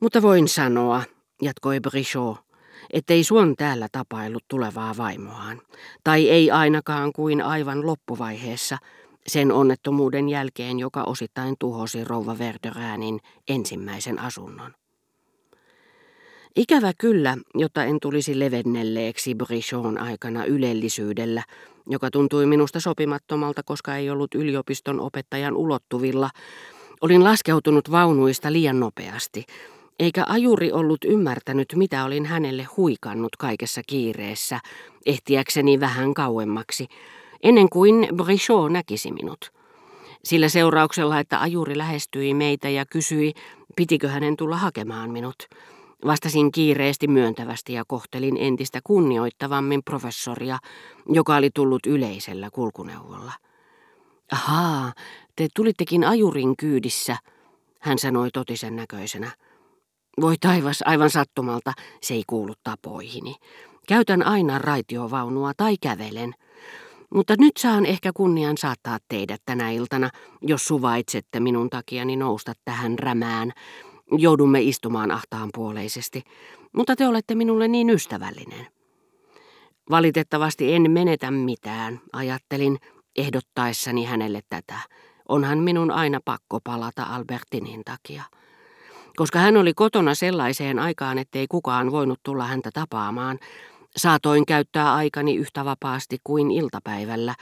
Mutta voin sanoa, jatkoi Brichot, ettei Suon täällä tapailut tulevaa vaimoaan, tai ei ainakaan kuin aivan loppuvaiheessa, sen onnettomuuden jälkeen, joka osittain tuhosi rouva Verderäänin ensimmäisen asunnon. Ikävä kyllä, jotta en tulisi levennelleeksi Brichon aikana ylellisyydellä, joka tuntui minusta sopimattomalta, koska ei ollut yliopiston opettajan ulottuvilla, olin laskeutunut vaunuista liian nopeasti, eikä ajuri ollut ymmärtänyt, mitä olin hänelle huikannut kaikessa kiireessä, ehtiäkseni vähän kauemmaksi, ennen kuin Brichot näkisi minut. Sillä seurauksella, että ajuri lähestyi meitä ja kysyi, pitikö hänen tulla hakemaan minut. Vastasin kiireesti myöntävästi ja kohtelin entistä kunnioittavammin professoria, joka oli tullut yleisellä kulkuneuvolla. Ahaa, te tulittekin ajurin kyydissä, hän sanoi totisen näköisenä. Voi taivas, aivan sattumalta, se ei kuulu tapoihini. Käytän aina raitiovaunua tai kävelen. Mutta nyt saan ehkä kunnian saattaa teidät tänä iltana, jos suvaitsette minun takiani nousta tähän rämään. Joudumme istumaan ahtaanpuoleisesti, mutta te olette minulle niin ystävällinen. Valitettavasti en menetä mitään, ajattelin, ehdottaessani hänelle tätä. Onhan minun aina pakko palata Albertinin takia koska hän oli kotona sellaiseen aikaan, ettei kukaan voinut tulla häntä tapaamaan. Saatoin käyttää aikani yhtä vapaasti kuin iltapäivällä,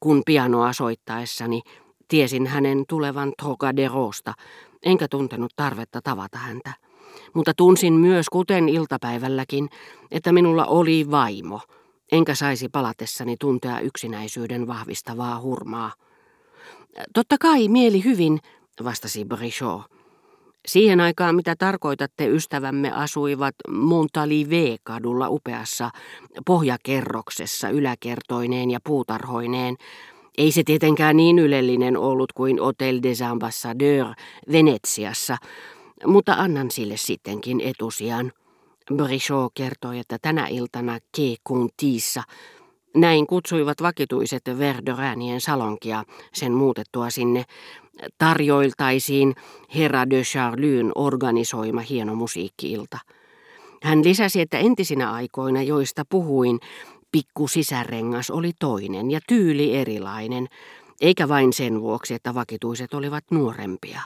kun pianoa soittaessani tiesin hänen tulevan Trocaderosta, enkä tuntenut tarvetta tavata häntä. Mutta tunsin myös, kuten iltapäivälläkin, että minulla oli vaimo, enkä saisi palatessani tuntea yksinäisyyden vahvistavaa hurmaa. Totta kai mieli hyvin, vastasi Brichot. Siihen aikaan, mitä tarkoitatte, ystävämme asuivat Montalive-kadulla upeassa pohjakerroksessa yläkertoineen ja puutarhoineen. Ei se tietenkään niin ylellinen ollut kuin Hotel des Ambassadeurs Venetsiassa, mutta annan sille sittenkin etusijan. Brichot kertoi, että tänä iltana Quai Contiissa näin kutsuivat vakituiset Verderäänien salonkia sen muutettua sinne, tarjoiltaisiin Herra de Charlyn organisoima hieno musiikkiilta. Hän lisäsi, että entisinä aikoina, joista puhuin, pikku sisärengas oli toinen ja tyyli erilainen, eikä vain sen vuoksi, että vakituiset olivat nuorempia.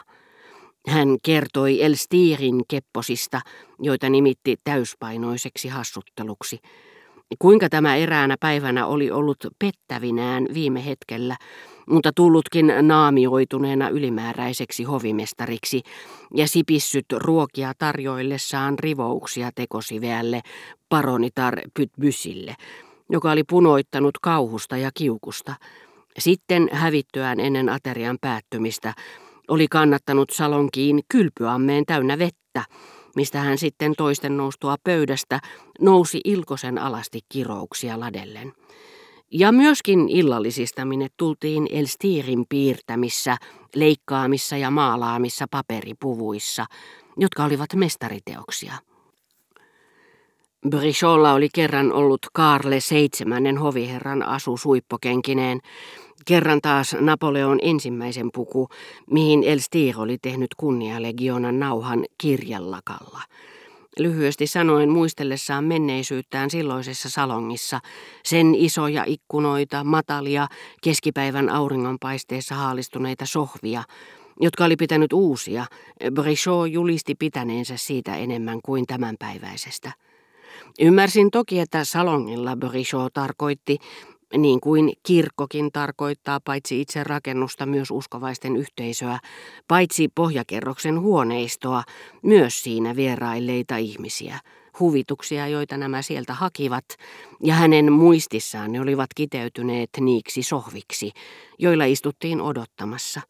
Hän kertoi Elstirin kepposista, joita nimitti täyspainoiseksi hassutteluksi. Kuinka tämä eräänä päivänä oli ollut pettävinään viime hetkellä, mutta tullutkin naamioituneena ylimääräiseksi hovimestariksi ja sipissyt ruokia tarjoillessaan rivouksia tekosiveälle paronitar Pytbysille, joka oli punoittanut kauhusta ja kiukusta. Sitten hävittyään ennen aterian päättymistä oli kannattanut salonkiin kylpyammeen täynnä vettä, mistä hän sitten toisten noustua pöydästä nousi ilkosen alasti kirouksia ladellen. Ja myöskin illallisista minne tultiin Elstirin piirtämissä, leikkaamissa ja maalaamissa paperipuvuissa, jotka olivat mestariteoksia. Bricholla oli kerran ollut Karle seitsemännen hoviherran asu suippokenkineen, kerran taas Napoleon ensimmäisen puku, mihin Elstir oli tehnyt kunnialegionan nauhan kirjallakalla – lyhyesti sanoen muistellessaan menneisyyttään silloisessa salongissa, sen isoja ikkunoita, matalia, keskipäivän auringonpaisteessa haalistuneita sohvia, jotka oli pitänyt uusia, Brichot julisti pitäneensä siitä enemmän kuin tämänpäiväisestä. Ymmärsin toki, että salongilla Brichot tarkoitti niin kuin kirkkokin tarkoittaa paitsi itse rakennusta myös uskovaisten yhteisöä, paitsi pohjakerroksen huoneistoa, myös siinä vierailleita ihmisiä, huvituksia, joita nämä sieltä hakivat, ja hänen muistissaan ne olivat kiteytyneet niiksi sohviksi, joilla istuttiin odottamassa.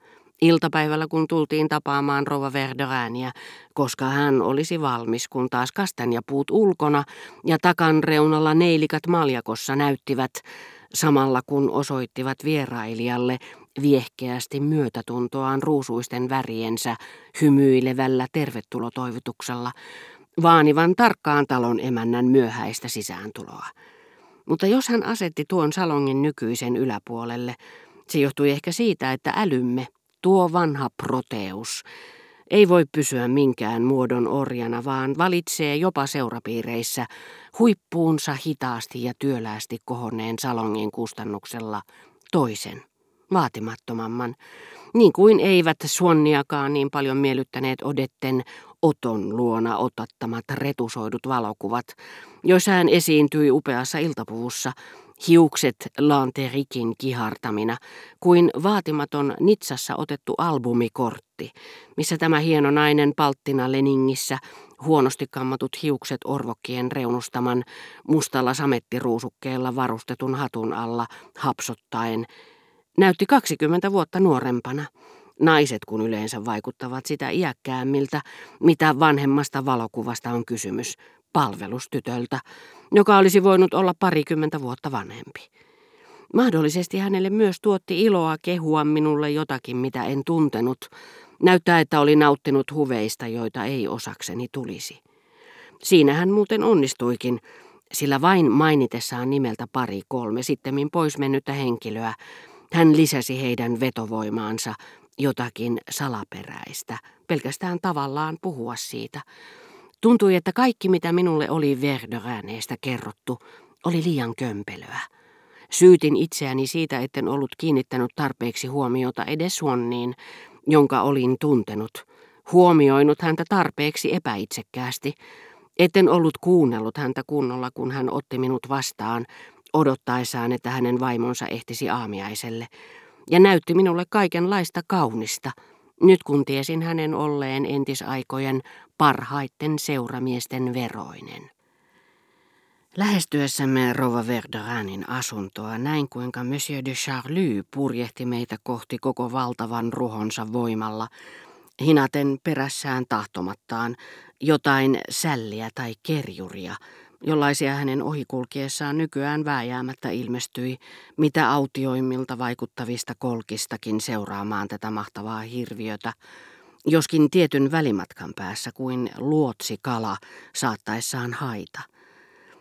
Iltapäivällä, kun tultiin tapaamaan Rova Verderääniä, koska hän olisi valmis, kun taas kastanjapuut ulkona ja takan reunalla neilikat maljakossa näyttivät, samalla kun osoittivat vierailijalle viehkeästi myötätuntoaan ruusuisten väriensä hymyilevällä tervetulotoivotuksella, vaanivan tarkkaan talon emännän myöhäistä sisääntuloa. Mutta jos hän asetti tuon salongin nykyisen yläpuolelle, se johtui ehkä siitä, että älymme, tuo vanha proteus, ei voi pysyä minkään muodon orjana, vaan valitsee jopa seurapiireissä huippuunsa hitaasti ja työläästi kohonneen salongin kustannuksella toisen, vaatimattomamman, niin kuin eivät Suonniakaan niin paljon miellyttäneet Odetten Oton luona otattamat retusoidut valokuvat, joissa hän esiintyi upeassa iltapuvussa, hiukset lanterikin kihartamina, kuin vaatimaton Nitsassa otettu albumikortti, missä tämä hieno nainen palttina Leningissä, huonosti kammatut hiukset orvokkien reunustaman, mustalla samettiruusukkeella varustetun hatun alla, hapsottaen, näytti 20 vuotta nuorempana. Naiset kun yleensä vaikuttavat sitä iäkkäämmiltä, mitä vanhemmasta valokuvasta on kysymys, palvelustytöltä, joka olisi voinut olla parikymmentä vuotta vanhempi. Mahdollisesti hänelle myös tuotti iloa kehua minulle jotakin, mitä en tuntenut. Näyttää, että oli nauttinut huveista, joita ei osakseni tulisi. Siinä hän muuten onnistuikin, sillä vain mainitessaan nimeltä pari kolme sittemmin pois mennyttä henkilöä, hän lisäsi heidän vetovoimaansa jotakin salaperäistä, pelkästään tavallaan puhua siitä. Tuntui, että kaikki mitä minulle oli Verdörääneestä kerrottu, oli liian kömpelöä. Syytin itseäni siitä, etten ollut kiinnittänyt tarpeeksi huomiota edes Suonniin, jonka olin tuntenut, huomioinut häntä tarpeeksi epäitsekkäästi, etten ollut kuunnellut häntä kunnolla, kun hän otti minut vastaan, odottaessaan, että hänen vaimonsa ehtisi aamiaiselle, ja näytti minulle kaikenlaista kaunista, nyt kun tiesin hänen olleen entisaikojen parhaiten seuramiesten veroinen. Lähestyessämme Rova Verderanin asuntoa näin kuinka Monsieur de Charlie purjehti meitä kohti koko valtavan ruhonsa voimalla, hinaten perässään tahtomattaan jotain sälliä tai kerjuria, jollaisia hänen ohikulkiessaan nykyään vääjäämättä ilmestyi, mitä autioimmilta vaikuttavista kolkistakin seuraamaan tätä mahtavaa hirviötä, joskin tietyn välimatkan päässä kuin luotsi kala saattaessaan haita.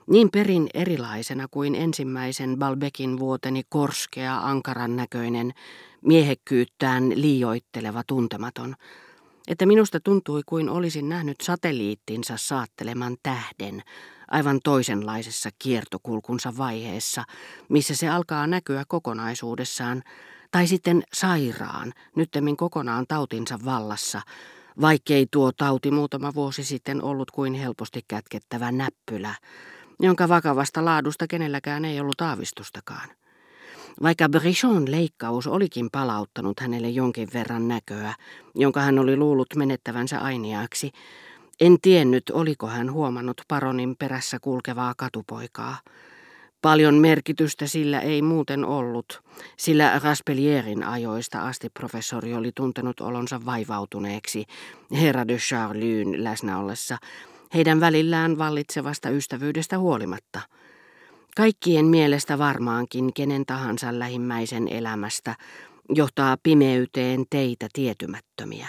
Niin perin erilaisena kuin ensimmäisen Balbekin vuoteni korskea ankaran näköinen, miehekkyyttään liioitteleva tuntematon, että minusta tuntui kuin olisin nähnyt satelliittinsa saatteleman tähden, aivan toisenlaisessa kiertokulkunsa vaiheessa, missä se alkaa näkyä kokonaisuudessaan, tai sitten sairaan, nyttemmin kokonaan tautinsa vallassa, vaikkei tuo tauti muutama vuosi sitten ollut kuin helposti kätkettävä näppylä, jonka vakavasta laadusta kenelläkään ei ollut aavistustakaan. Vaikka Brichon leikkaus olikin palauttanut hänelle jonkin verran näköä, jonka hän oli luullut menettävänsä ainiaaksi, en tiennyt, oliko hän huomannut paronin perässä kulkevaa katupoikaa. Paljon merkitystä sillä ei muuten ollut, sillä Raspelierin ajoista asti professori oli tuntenut olonsa vaivautuneeksi herra de Charlyn läsnä ollessa, heidän välillään vallitsevasta ystävyydestä huolimatta. Kaikkien mielestä varmaankin kenen tahansa lähimmäisen elämästä johtaa pimeyteen teitä tietymättömiä.